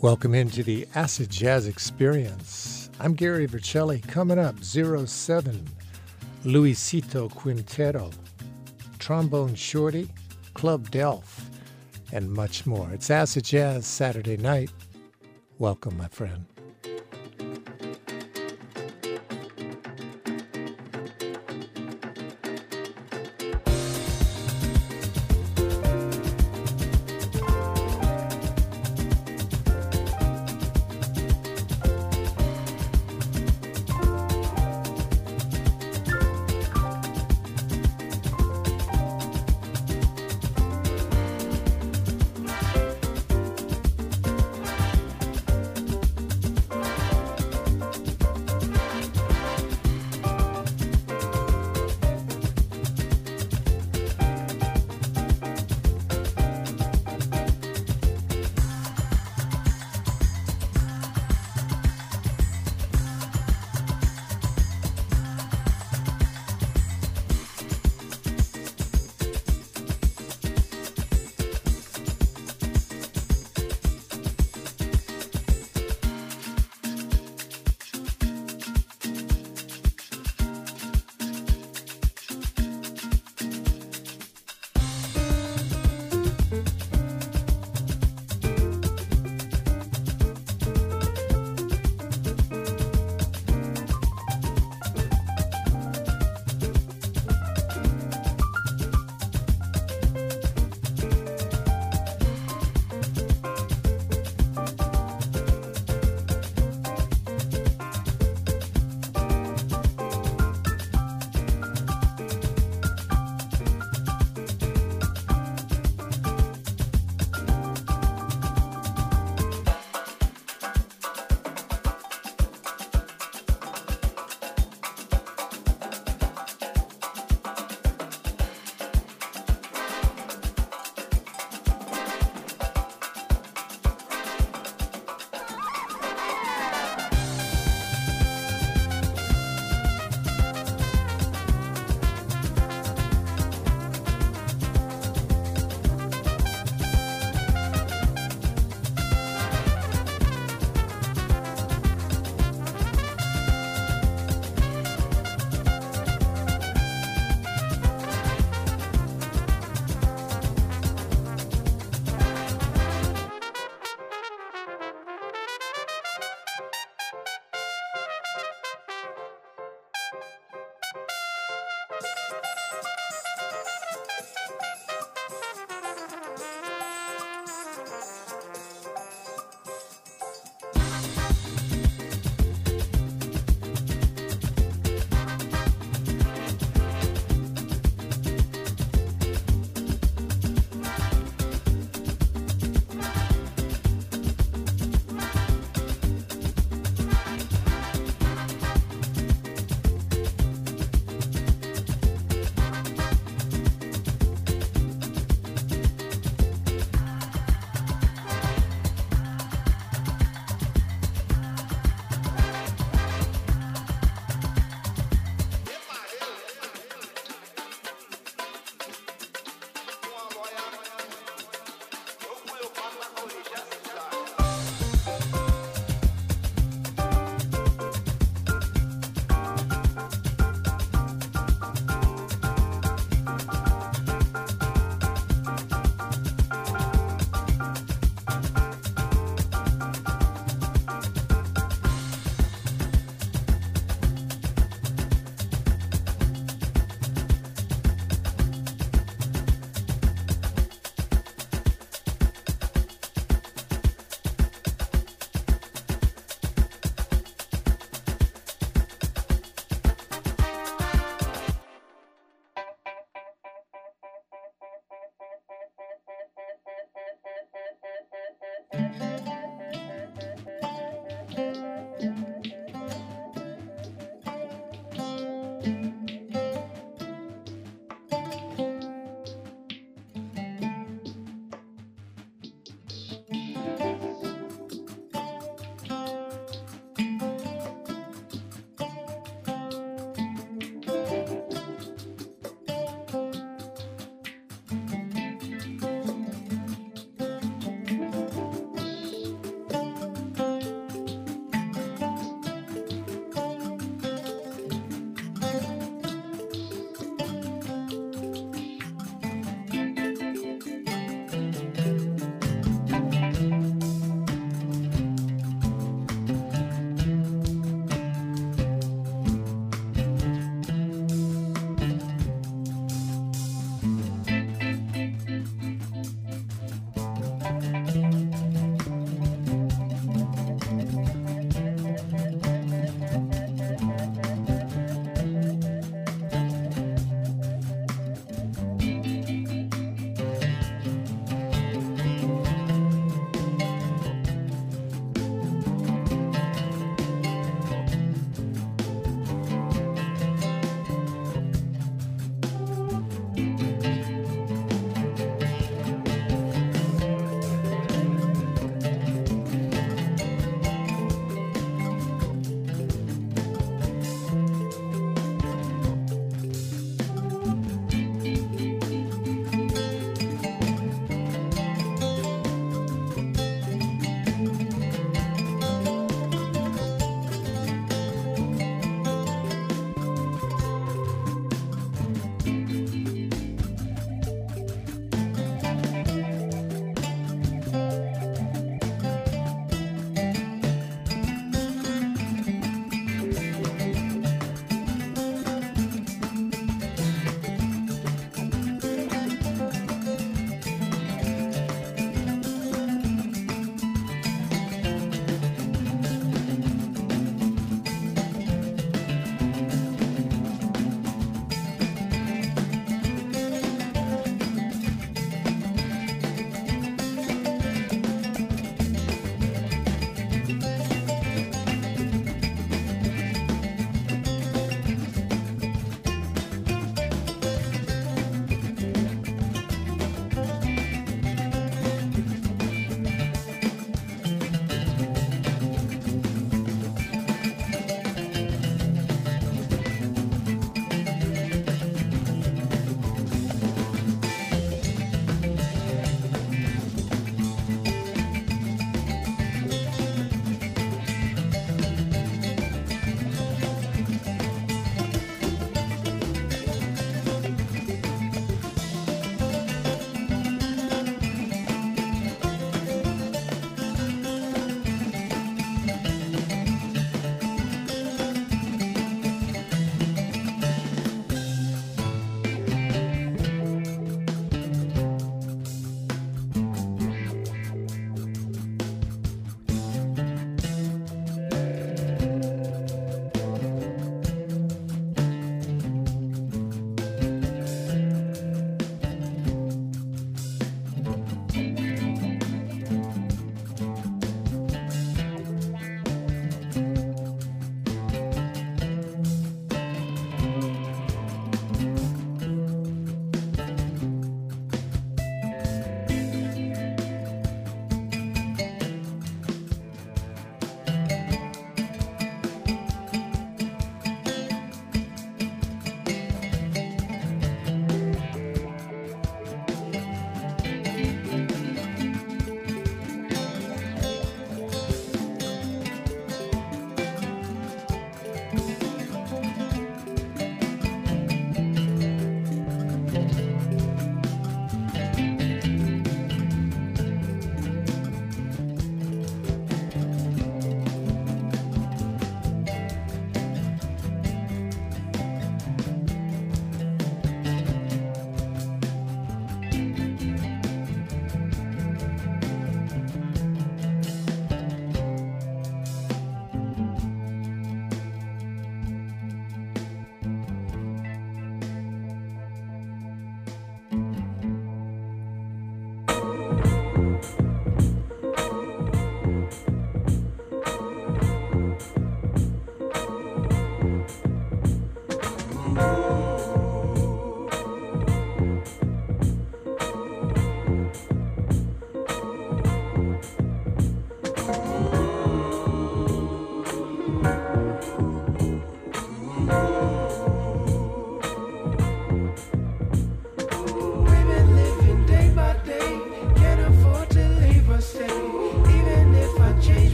Welcome into the Acid Jazz Experience. I'm Gary Vercelli. Coming up, 07, Luisito Quintero, Trombone Shorty, Club d'Elf, and much more. It's Acid Jazz Saturday night. Welcome, my friend.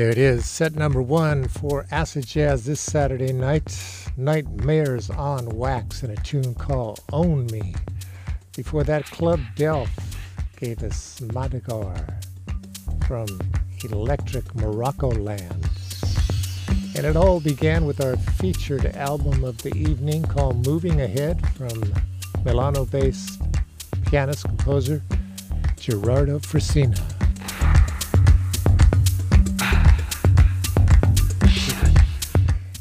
There it is, set number one for Acid Jazz this Saturday night. Nightmares on Wax and a tune called Own Me. Before that, Club d'Elf gave us Madagar from Electric Morocco Land. And it all began with our featured album of the evening called Moving Ahead from Milano based pianist composer Gerardo Frisina.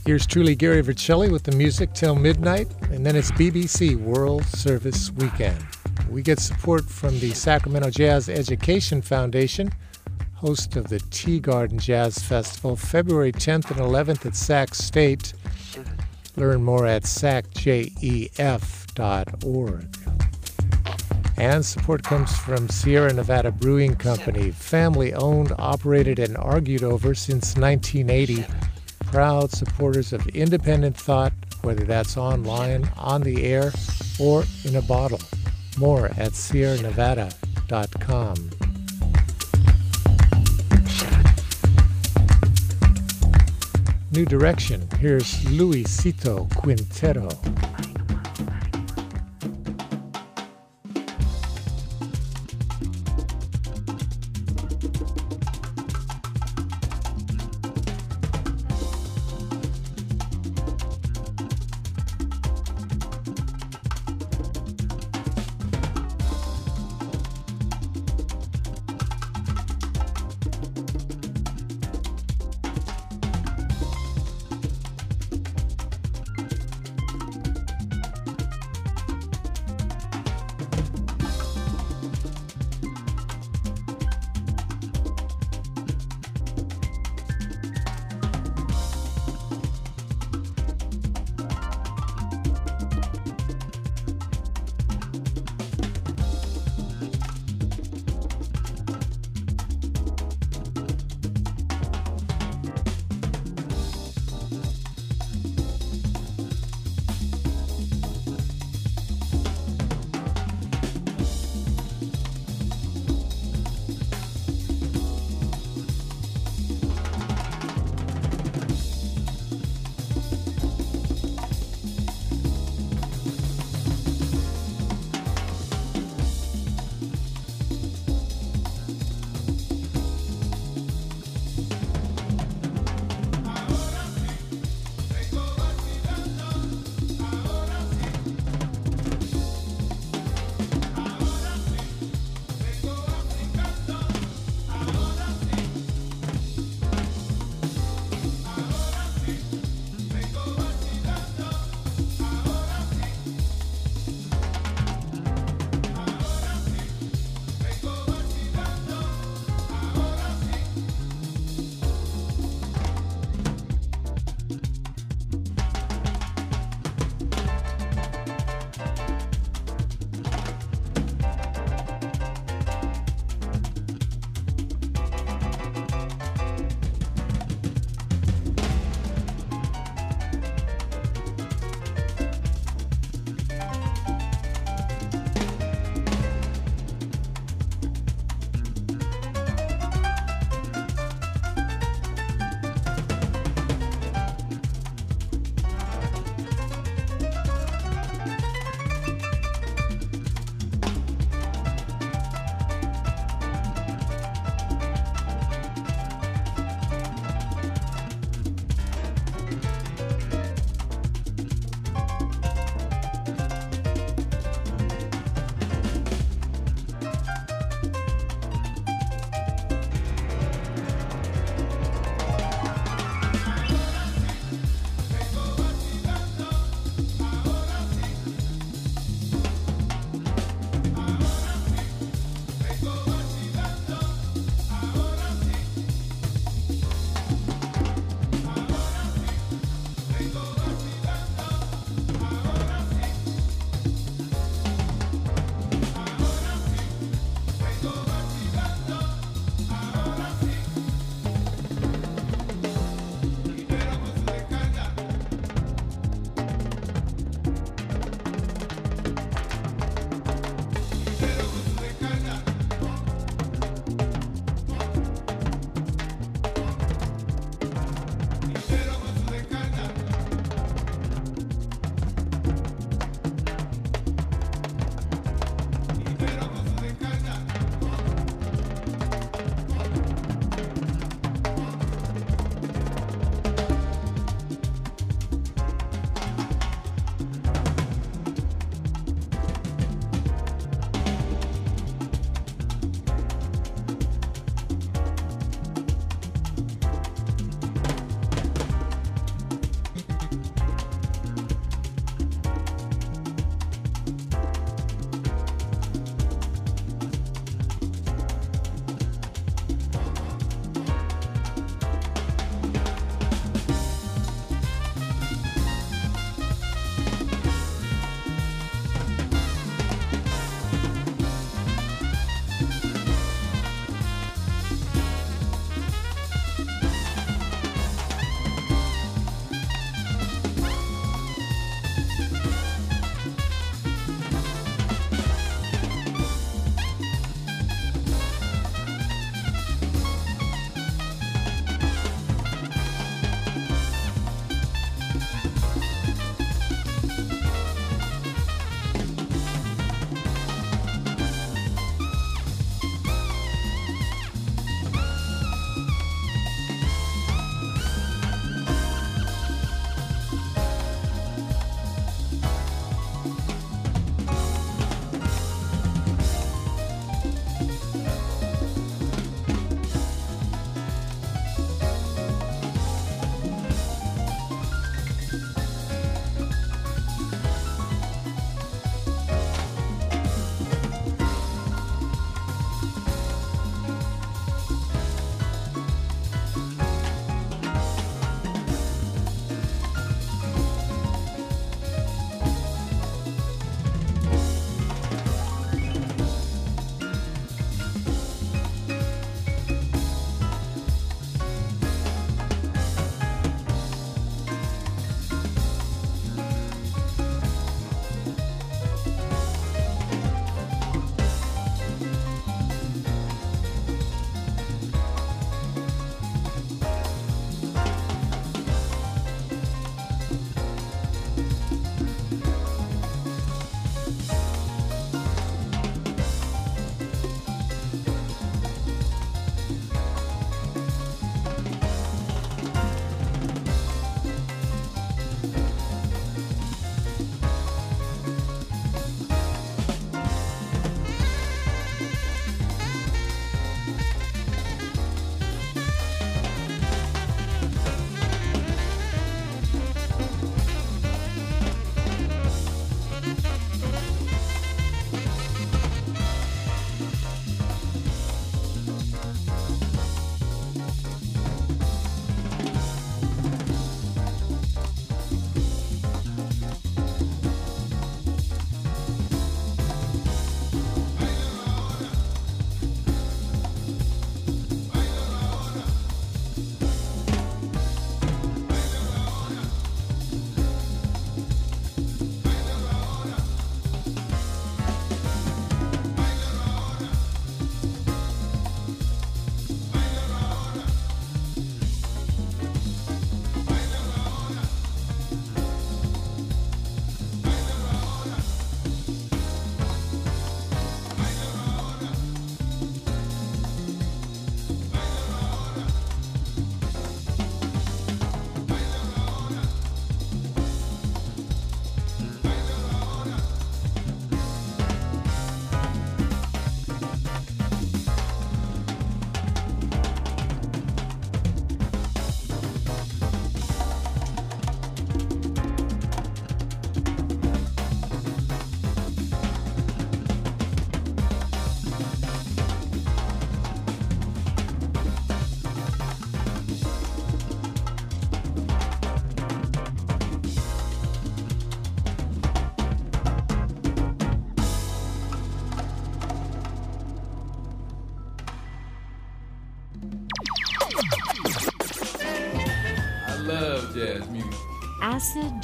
Here's truly Gary Vercelli with the music till midnight, and then it's BBC World Service Weekend. We get support from the Sacramento Jazz Education Foundation, host of the Teagarden Jazz Festival, February 10th and 11th at Sac State. Learn more at sacjef.org. And support comes from Sierra Nevada Brewing Company, family owned, operated, and argued over since 1980 proud supporters of independent thought, whether that's online, on the air, or in a bottle. More at sierranevada.com. New direction. Here's Luisito Quintero.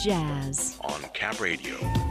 Jazz. on Cap Radio.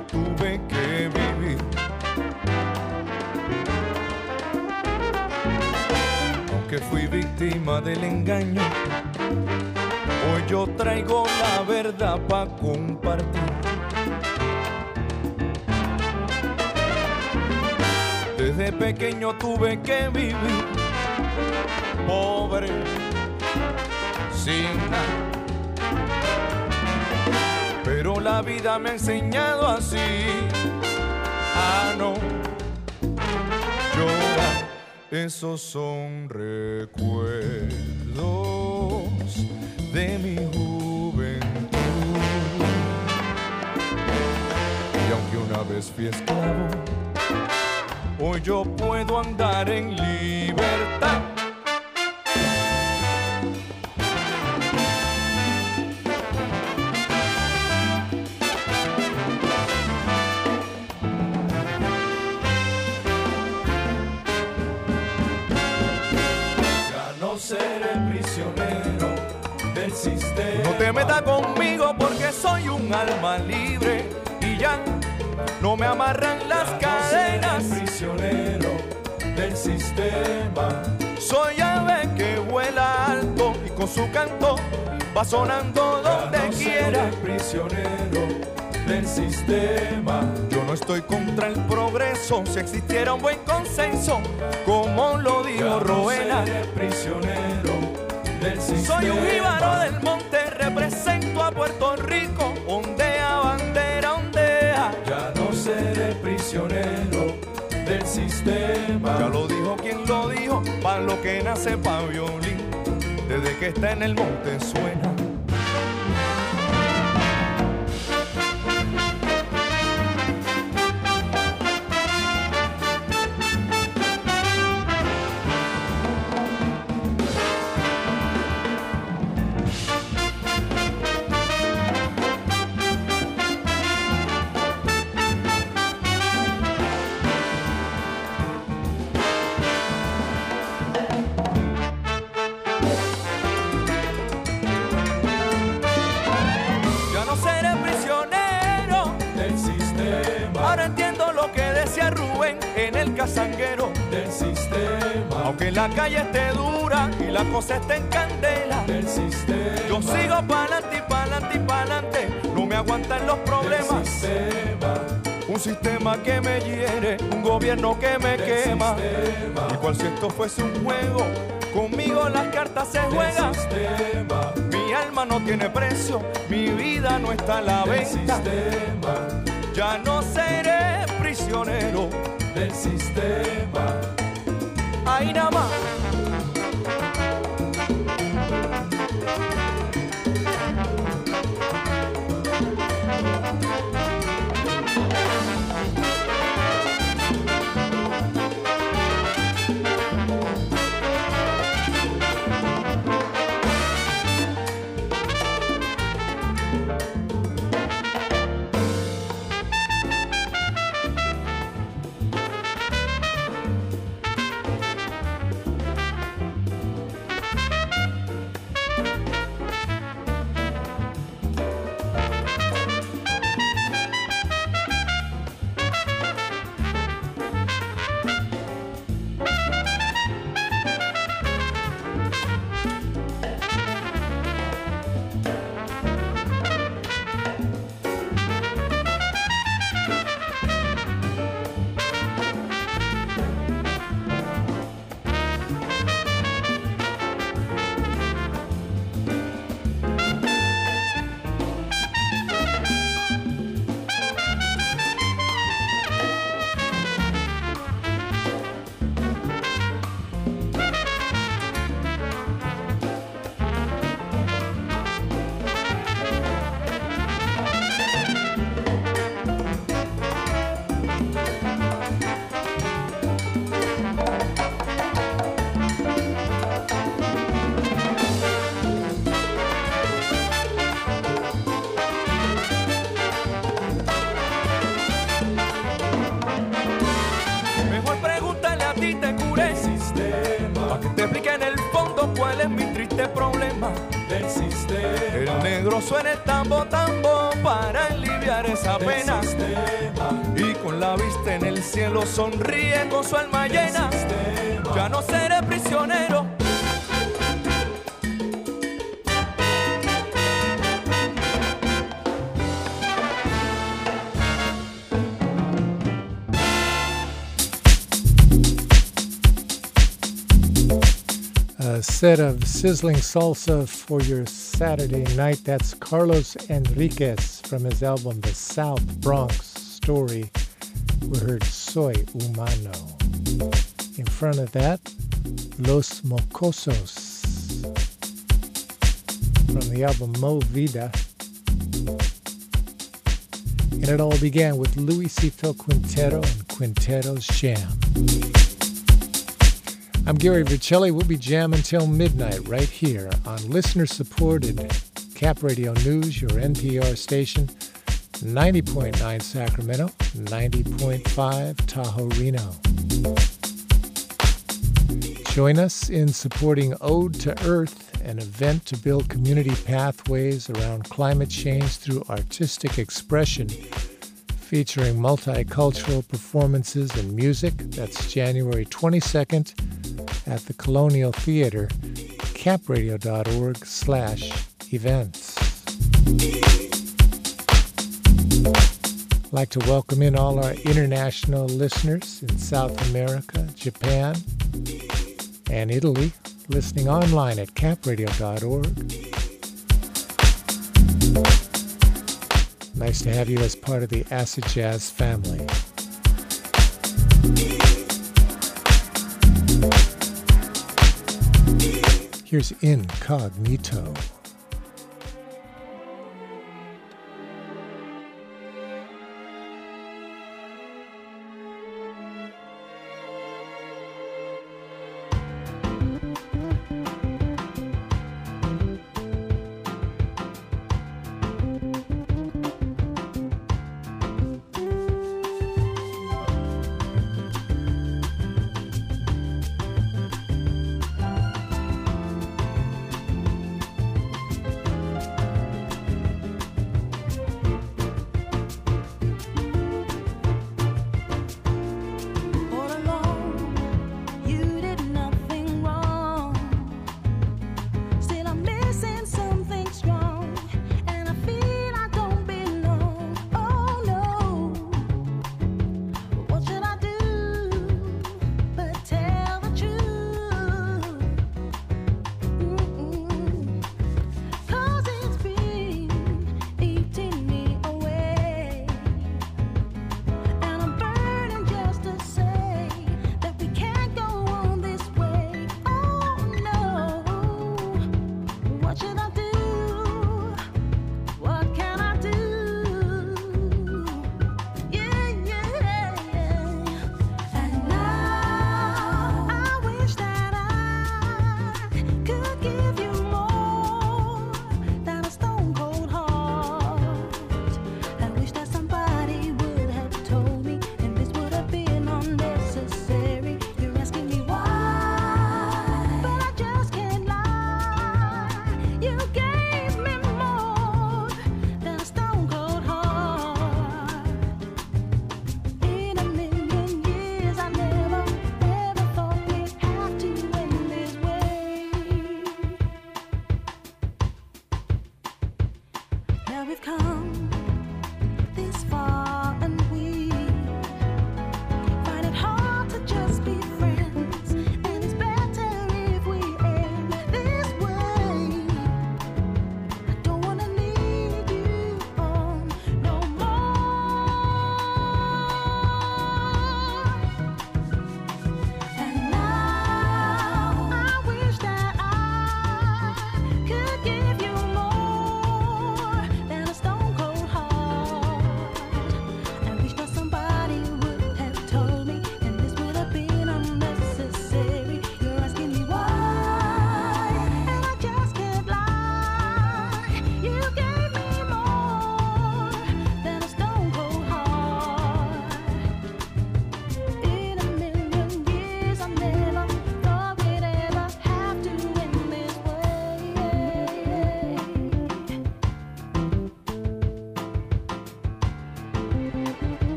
Tuve que vivir. Aunque fui víctima del engaño, hoy yo traigo la verdad para compartir. Desde pequeño tuve que vivir pobre, sin nada. La vida me ha enseñado así a no llora. Esos son recuerdos de mi juventud. Y aunque una vez fui esclavo, hoy yo puedo andar en libertad. Sonando donde no quiera. seré prisionero del sistema. Yo no estoy contra el progreso si existiera un buen consenso, como lo Ya dijo no Roena. prisionero del sistema. Soy un jíbaro del monte, represento a Puerto Rico, ondea, bandera, ondea. Ya no seré prisionero del sistema. Ya lo dijo quien lo dijo, pa' lo que nace pa' violín, desde que está en el monte suena. Casanguero. Del sistema. Aunque la calle esté dura y la cosa esté en candela, Del sistema. yo sigo pa'lante y pa'lante y pa'lante, no me aguantan los Del problemas. sistema. Un sistema que me hiere, un gobierno que me Del quema. sistema. Igual si esto fuese un juego, conmigo las cartas se Del juegan. sistema. Mi alma no tiene precio, mi vida no está a la Del venta. sistema. Ya no seré prisionero, Del sistema. ahí nada más. Sonríe con su alma llena. Ya no seré prisionero. A set of sizzling salsa for your Saturday night. That's Carlos Henriquez from his album The South Bronx Story. We heard Soy Humano. In front of that, Los Mocosos from the album Mo Vida. And it all began with Luisito Quintero and Quintero's Jam. I'm Gary Vercelli. We'll be jamming till midnight right here on listener supported Cap Radio News, your NPR station, 90.9 Sacramento, 90.5 Tahoe Reno. Join us in supporting Ode to Earth, an event to build community pathways around climate change through artistic expression, featuring multicultural performances and music. That's January 22nd at the Colonial Theater, capradio.org slash events. Like to welcome in all our international listeners in South America, Japan, and Italy, listening online at capradio.org. Nice to have you as part of the Acid Jazz family. Here's Incognito.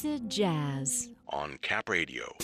Acid Jazz on Cap Radio.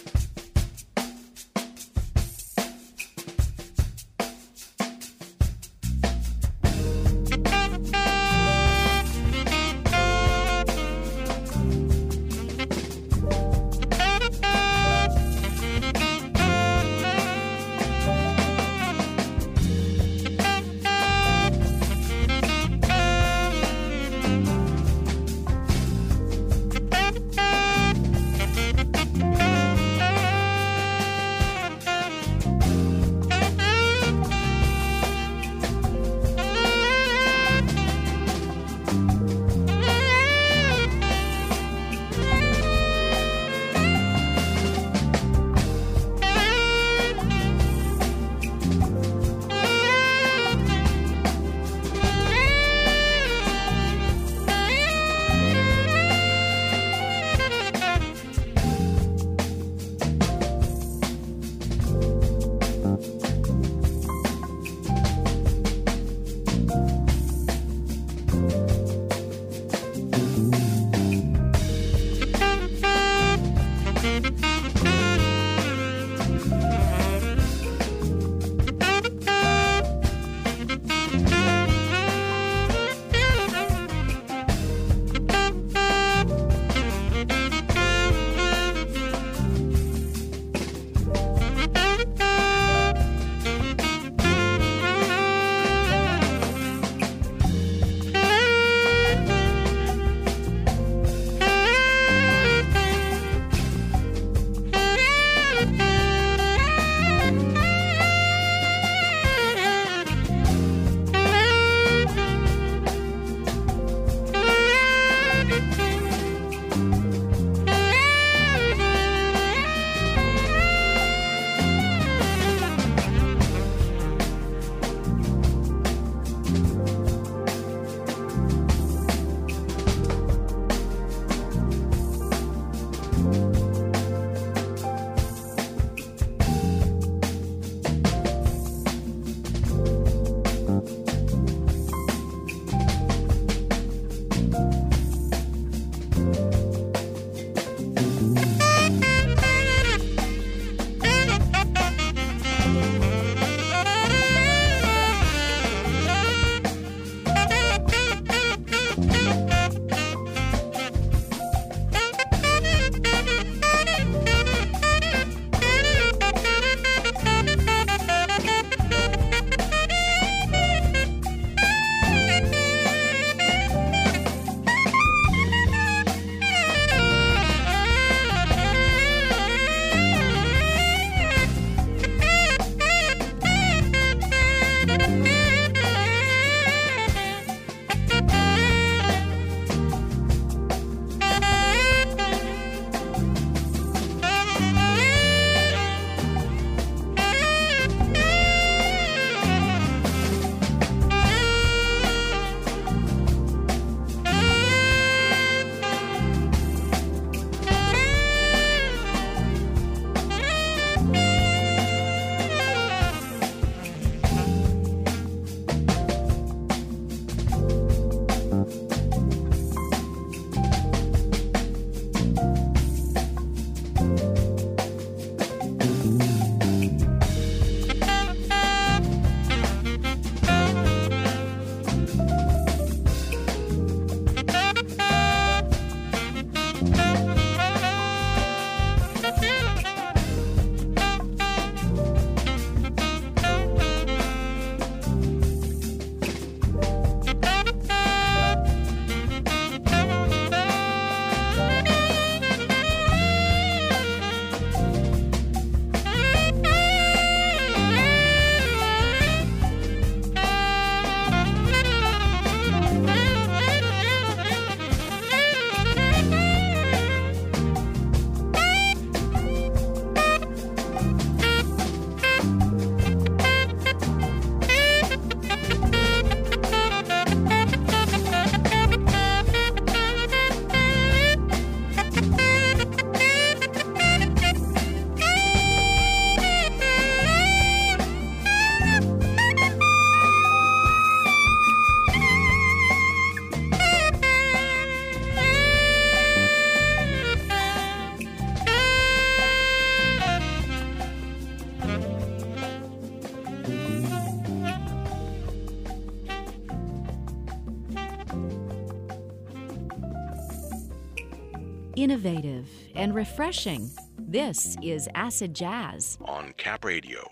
Refreshing. This is Acid Jazz. on Cap Radio.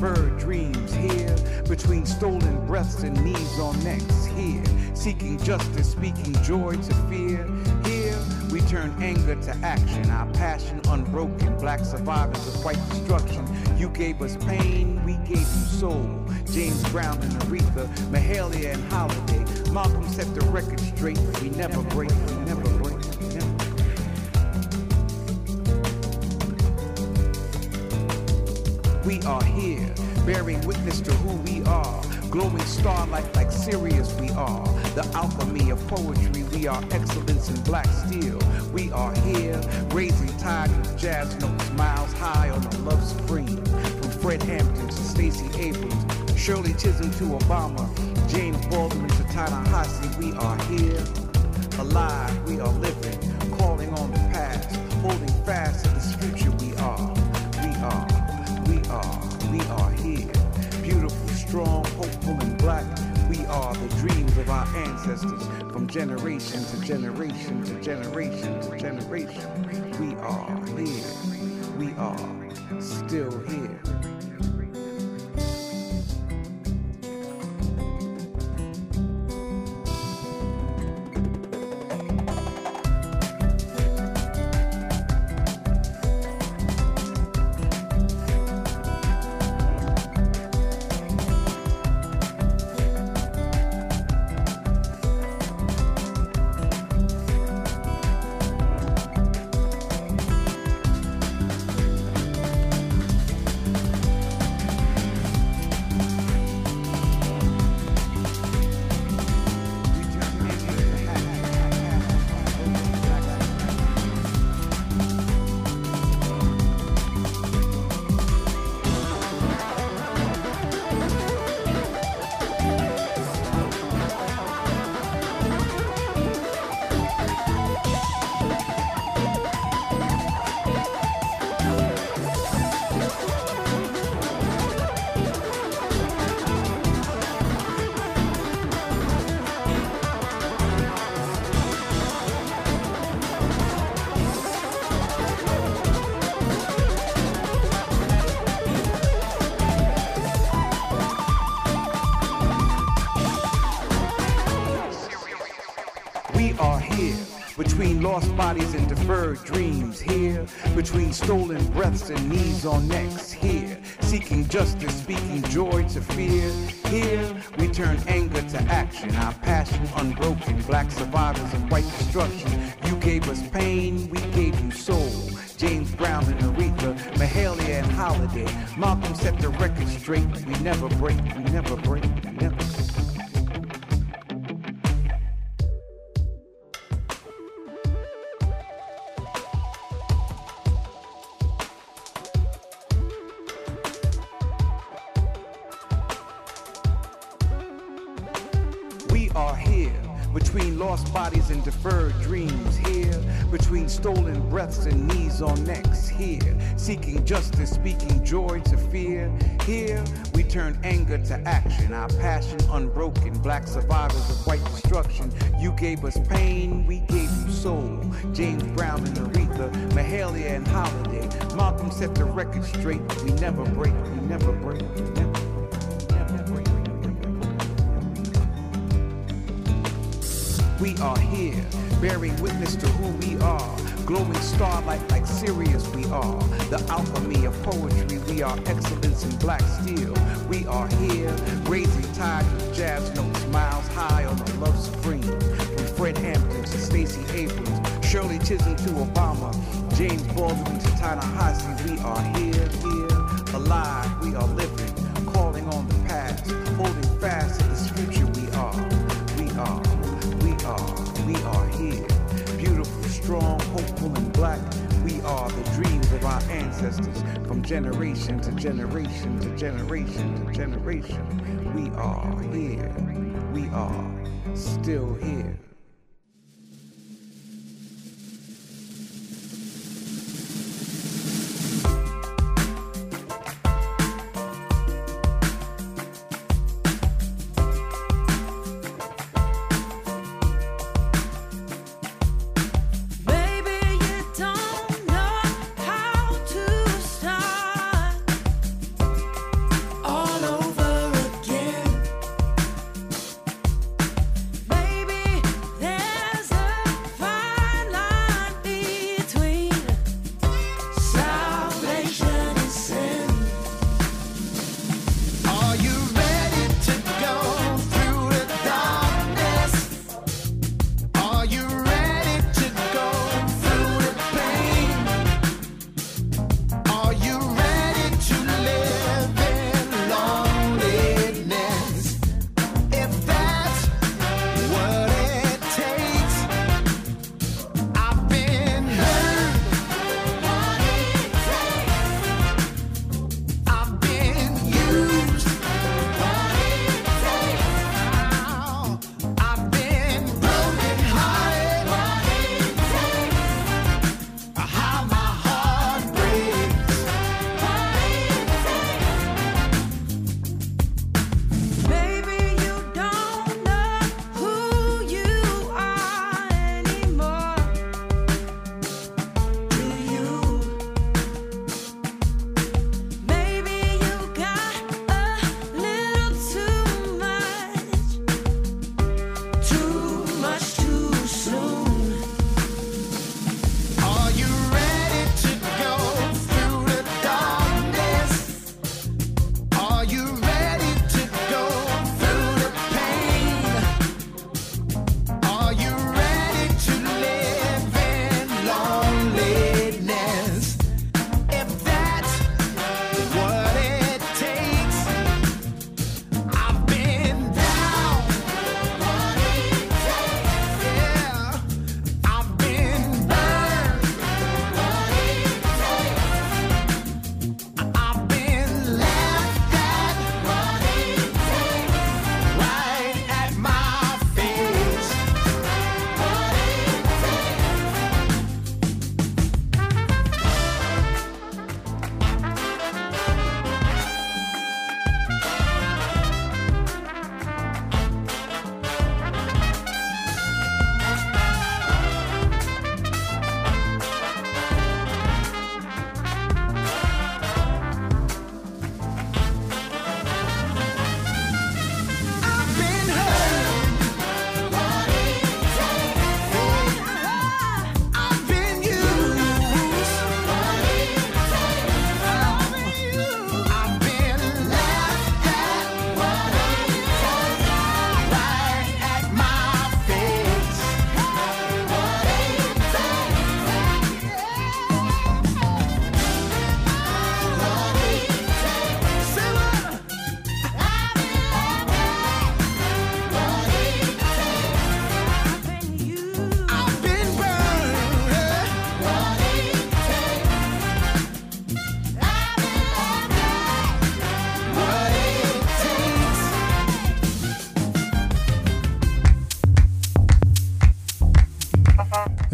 Deferred dreams here, between stolen breaths and knees on necks here, seeking justice, speaking joy to fear. Here, we turn anger to action, our passion unbroken, black survivors of white destruction. You gave us pain, we gave you soul. James Brown and Aretha, Mahalia and Holiday. Malcolm set the record straight, we never break, we never break. Bearing witness to who we are. Glowing starlight like Sirius we are. The alchemy of poetry, we are excellence in black steel. We are here, raising tide with jazz notes, miles high on a Love Supreme. From Fred Hampton to Stacey Abrams, Shirley Chisholm to Obama, James Baldwin to Ta-Nehisi, we are here. Alive, we are living, calling on the past, holding fast to this future we are. We are, strong, hopeful, and black. We are the dreams of our ancestors from generation to generation to generation to generation. We are here. We are still here. Between stolen breaths and knees on necks here, seeking justice, speaking joy to fear. Here, we turn anger to action, our passion unbroken, black survivors of white destruction. You gave us pain, we gave you soul. James Brown and Aretha, Mahalia and Holiday. Malcolm set the record straight. We never break, we never break, anger to action, our passion unbroken, black survivors of white destruction. You gave us pain, we gave you soul. James Brown and Aretha, Mahalia and Holiday. Malcolm set the record straight, we never break, we never break, we never break. We are here, bearing witness to who we are. Glowing starlight like Sirius we are. The alchemy of poetry, we are excellence in black steel. We are here, raising tide with jazz notes, miles high on the Love Supreme. From Fred Hampton to Stacey Abrams, Shirley Chisholm to Obama, James Baldwin to Ta-Nehisi. We are here, here, alive. We are living, generation to generation to generation to generation. We are here. We are still here.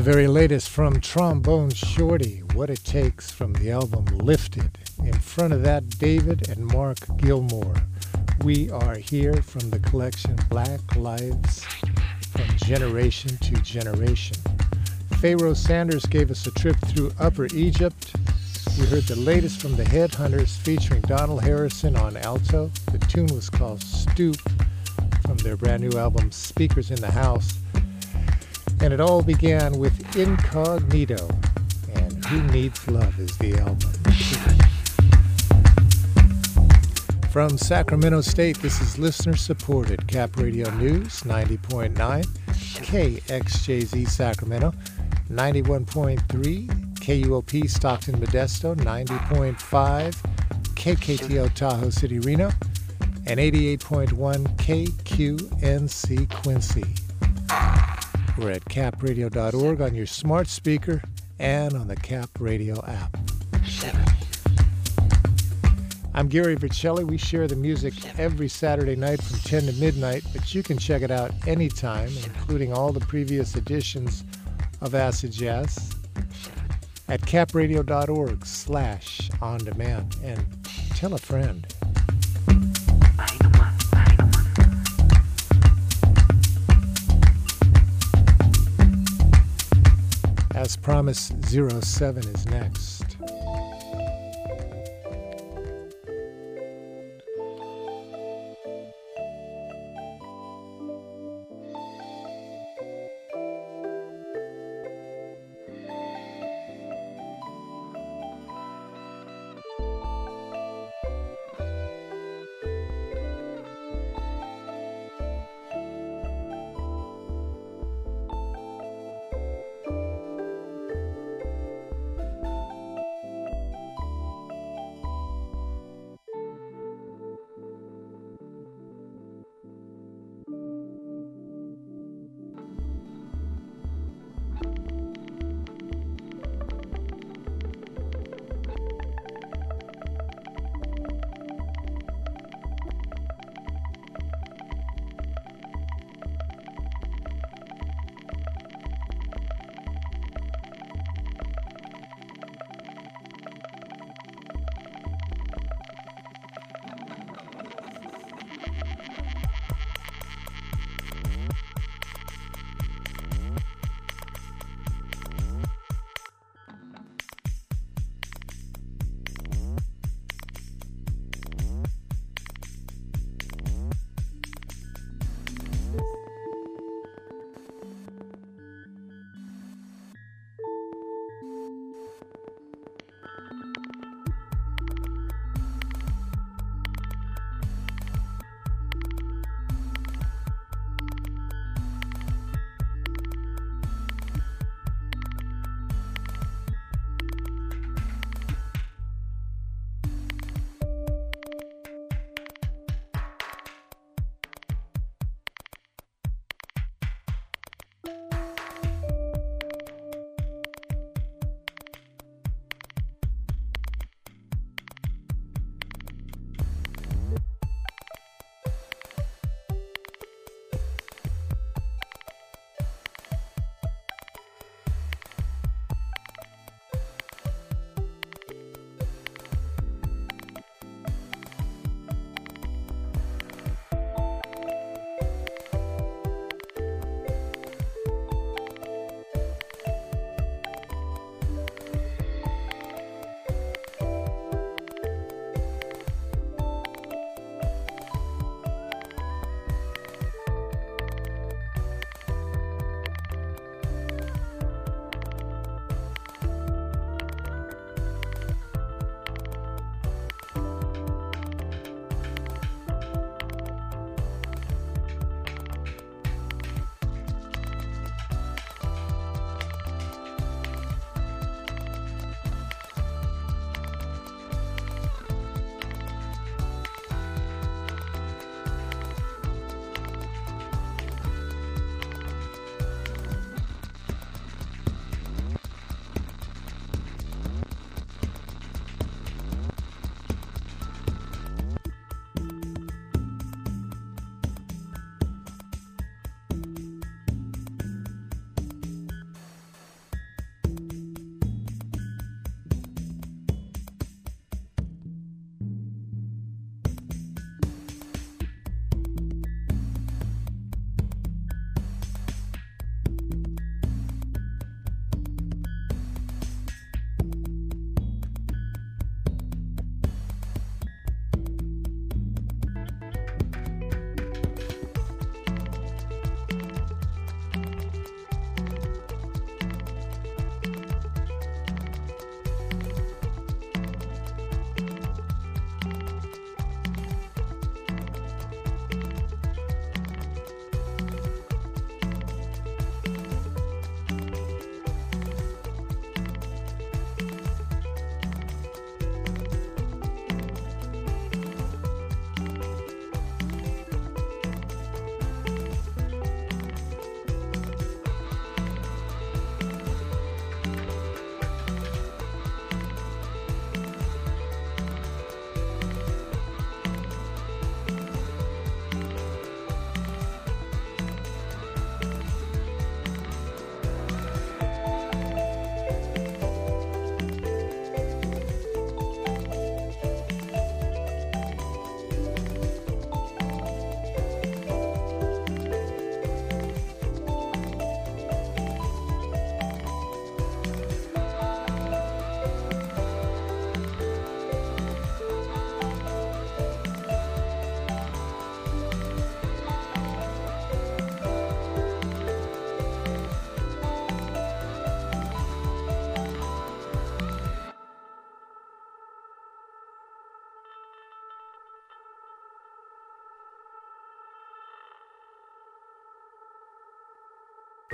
Very latest from Trombone Shorty, What It Takes from the album Lifted. In front of that, David and Mark Gilmore. We are here from the collection Black Lives from Generation to Generation. Pharoah Sanders gave us a trip through Upper Egypt. We heard the latest from the Headhunters featuring Donald Harrison on alto. The tune was called Stoop from their brand new album Speakers in the House. And it all began with Incognito, and Who Needs Love is the album. From Sacramento State, this is listener supported Cap Radio News 90.9. KXJZ Sacramento, 91.3 KUOP Stockton Modesto, 90.5 KKTO Tahoe City Reno, and 88.1 KQNC Quincy. We're at capradio.org on your smart speaker and on the Cap Radio app. I'm Gary Vercelli. We share the music every Saturday night from 10 to midnight, but you can check it out anytime, including all the previous editions of Acid Jazz at capradio.org slash on demand and tell a friend. As promised, 07 is next.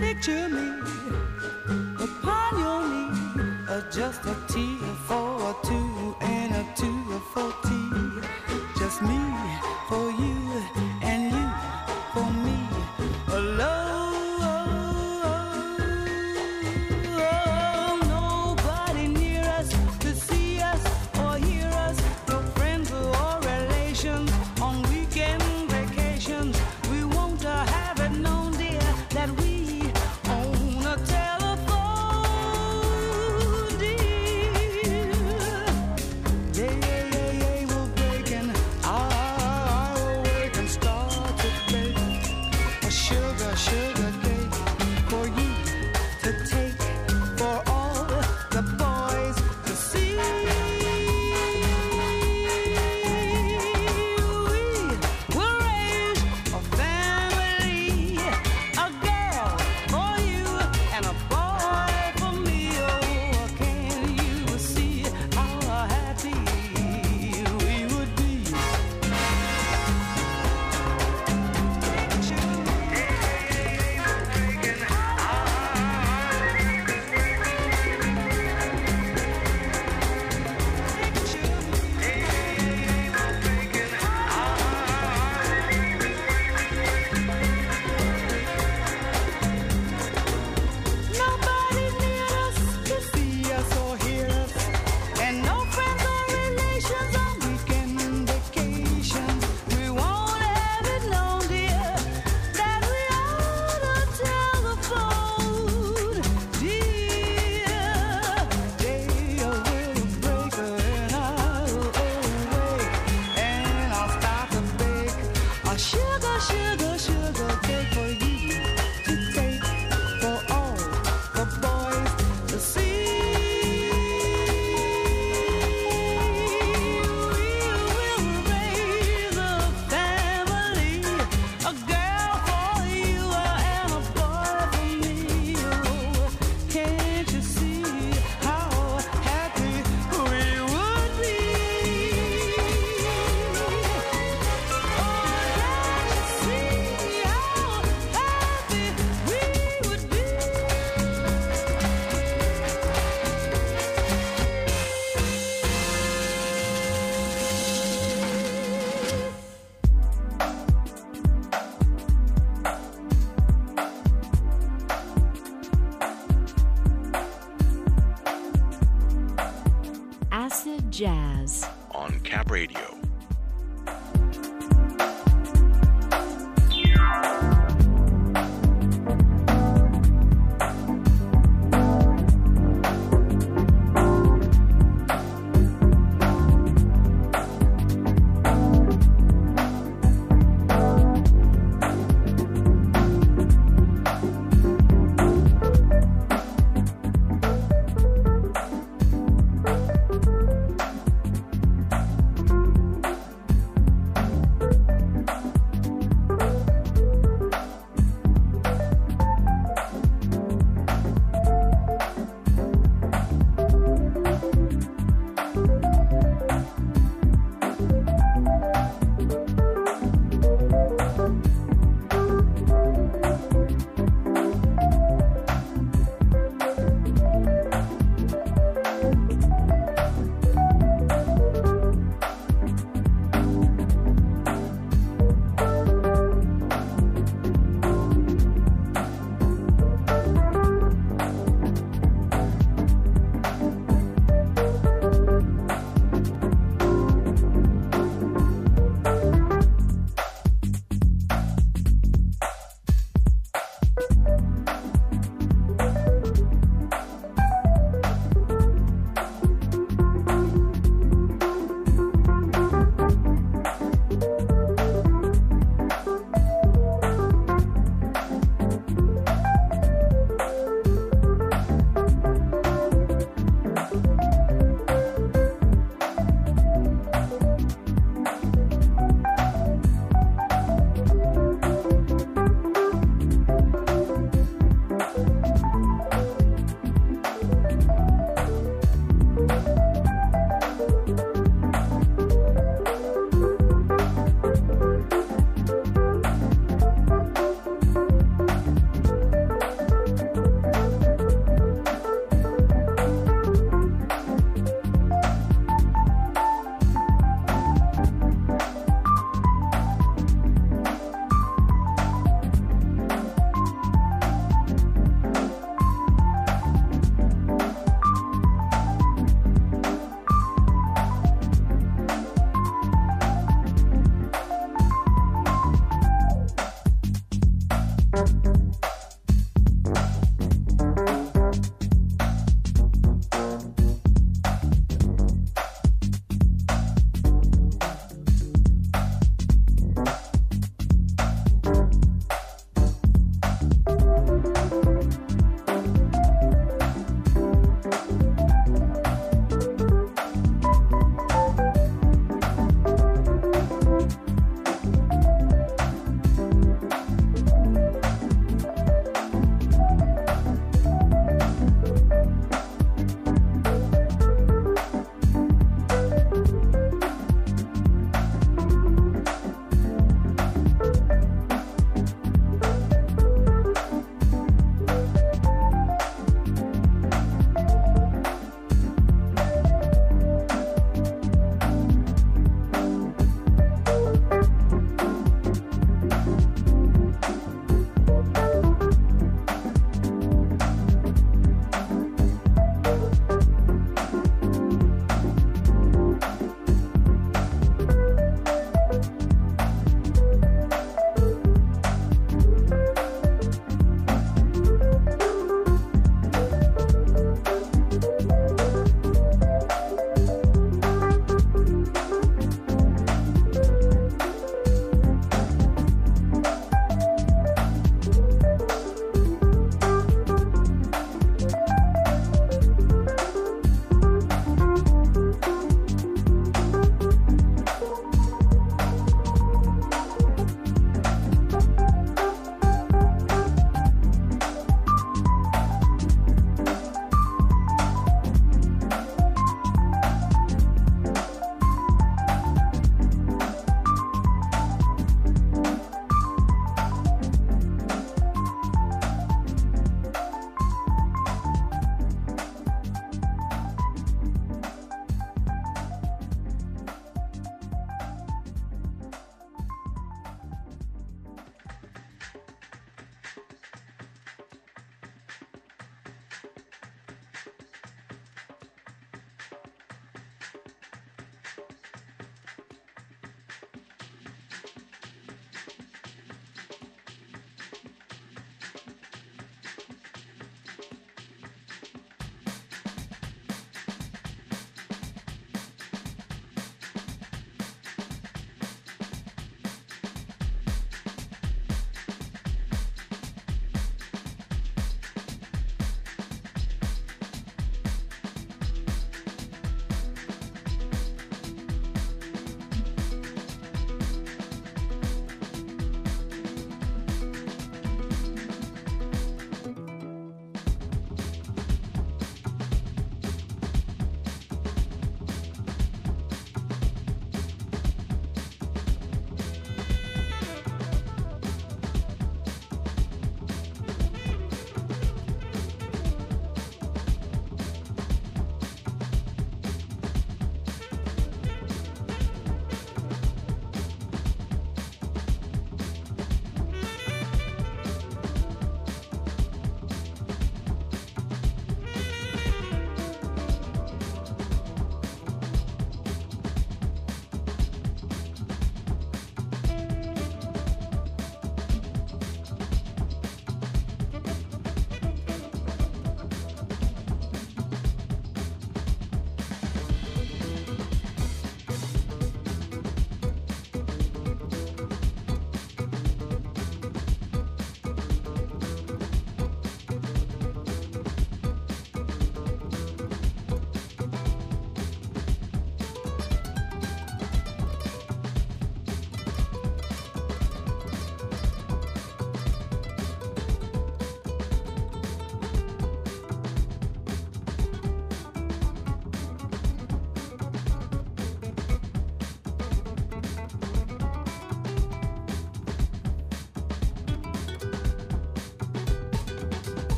Picture me upon your knee, uh, just a tear for two and a two for tea. Just me for you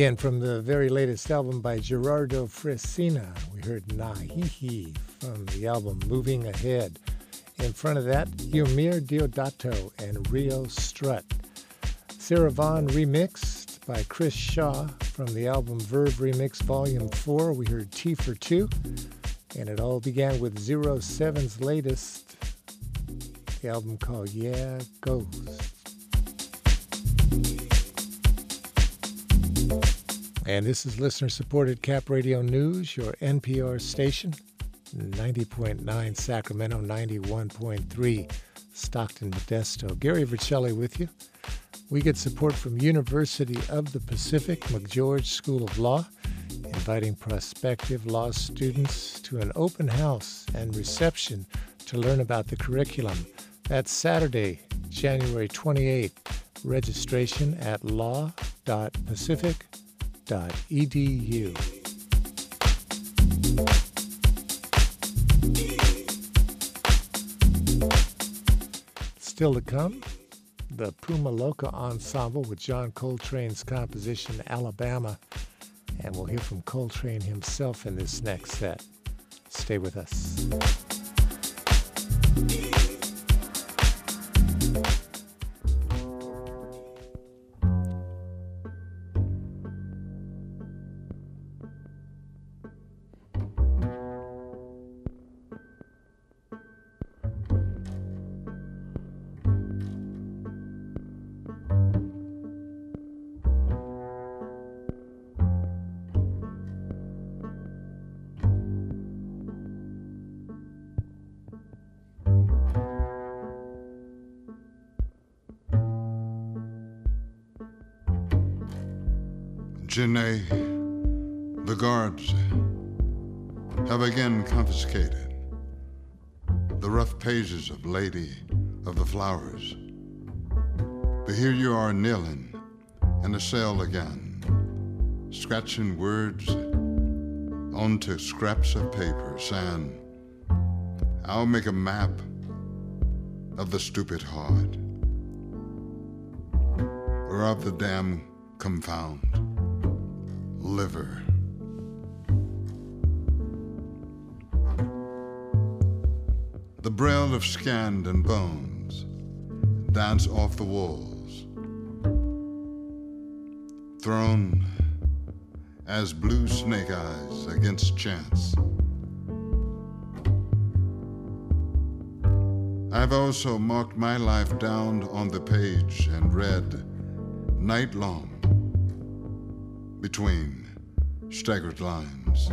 Again, from the very latest album by Gerardo Frisina, we heard Nahihi from the album Moving Ahead. In front of that, Eumir Deodato and Rio Strut. Sarah Vaughan remixed by Chris Shaw from the album Verve Remix Volume 4. We heard Tea for Two. And it all began with Zero Seven's latest, the album called Yeah Ghost. And this is listener supported Cap Radio News, your NPR station. 90.9 Sacramento, 91.3 Stockton Modesto. Gary Vercelli with you. We get support from University of the Pacific McGeorge School of Law, inviting prospective law students to an open house and reception to learn about the curriculum. That's Saturday, January 28th. Registration at Still to come, the Puma Loca Ensemble with John Coltrane's composition Alabama. And we'll hear from Coltrane himself in this next set. Stay with us. The Flowers. But here you are kneeling in a cell again, scratching words onto scraps of paper, saying, I'll make a map of the stupid heart or of the damn confound liver. The braille of scanned and bones dance off the walls, thrown as blue snake eyes against chance. I've also marked my life down on the page and read night long between staggered lines.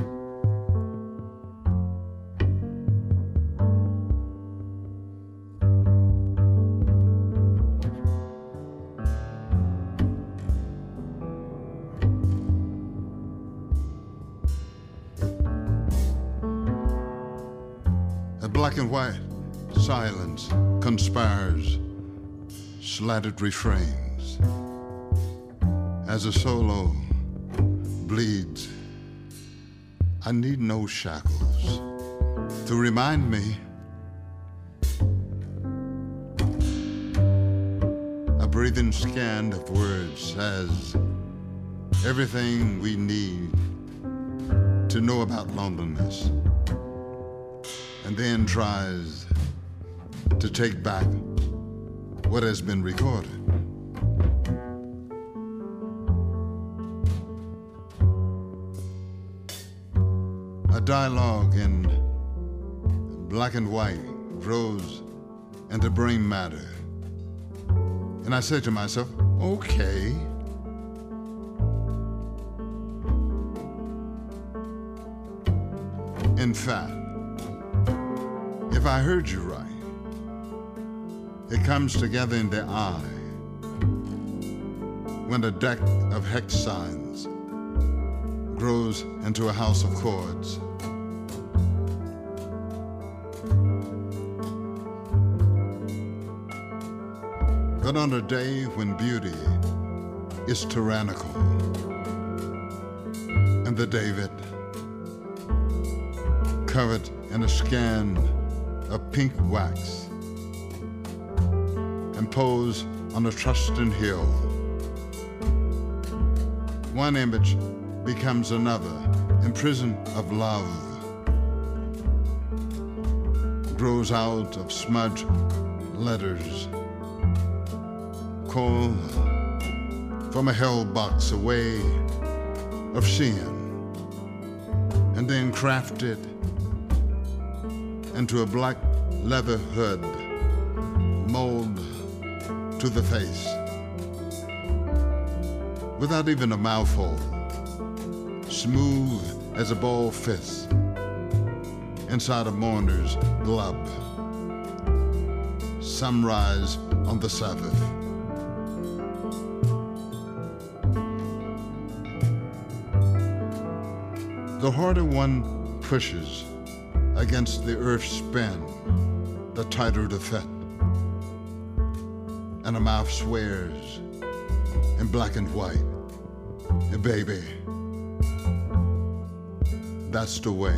Conspires, slatted refrains as a solo bleeds. I need no shackles to remind me. A breathing scan of words says everything we need to know about loneliness, and then tries to take back what has been recorded. A dialogue in black and white grows into brain matter. And I said to myself, okay. In fact, if I heard you right, it comes together in the eye when a deck of hex signs grows into a house of chords. But on a day when beauty is tyrannical, and the David, covered in a scan of pink wax, and pose on a trusting hill, one image becomes another in prison of love. Grows out of smudge letters. Coal from a hell box away of sin and then crafted into a black leather hood to the face without even a mouthful, smooth as a ball fist inside a mourner's glove. Sunrise on the Sabbath. The harder one pushes against the earth's spin, the tighter the fit. And a mouth swears in black and white, And baby, that's the way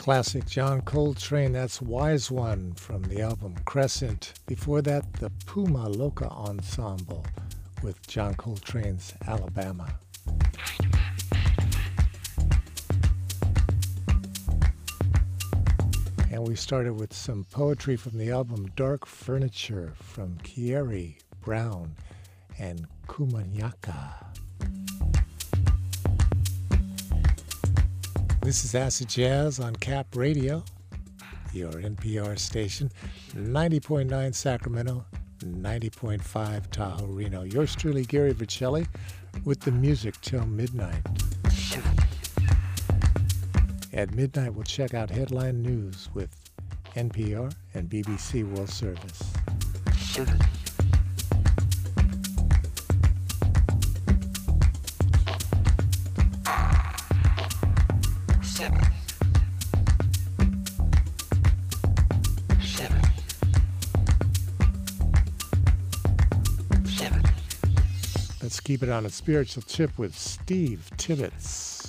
Classic John Coltrane, that's Wise One from the album Crescent. Before that, the Puma Loca Ensemble with John Coltrane's Alabama. And we started with some poetry from the album Dark Furniture from Kieri Brown and Komunyakaa. This is Acid Jazz on Cap Radio, your NPR station, 90.9 Sacramento, 90.5 Tahoe Reno. Yours truly, Gary Vercelli, with the music till midnight. At midnight, we'll check out headline news with NPR and BBC World Service. Keep it on a spiritual tip with Steve Tibbetts.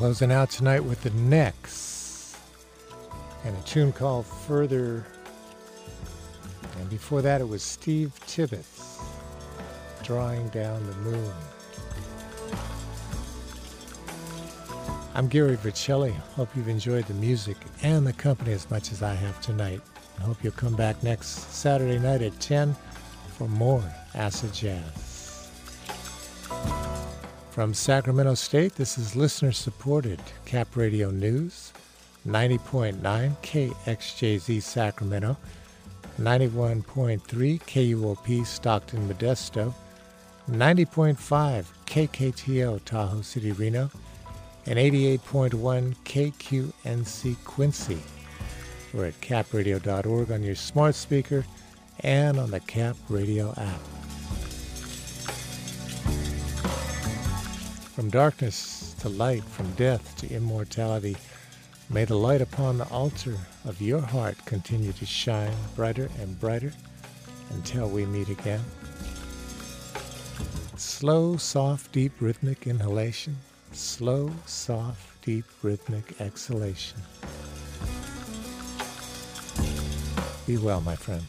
Closing out tonight with the Necks and a tune called Further. And before that, it was Steve Tibbetts, Drawing Down the Moon. I'm Gary Vercelli. Hope you've enjoyed the music and the company as much as I have tonight. I hope you'll come back next Saturday night at 10 for more Acid Jazz. From Sacramento State, this is listener supported Cap Radio News, 90.9 KXJZ Sacramento, 91.3 KUOP Stockton Modesto, 90.5 KKTO Tahoe City Reno, and 88.1 KQNC Quincy. We're at capradio.org on your smart speaker and on the Cap Radio app. From darkness to light, from death to immortality, may the light upon the altar of your heart continue to shine brighter and brighter until we meet again. Slow, soft, deep rhythmic inhalation, slow, soft, deep rhythmic exhalation. Be well, my friend.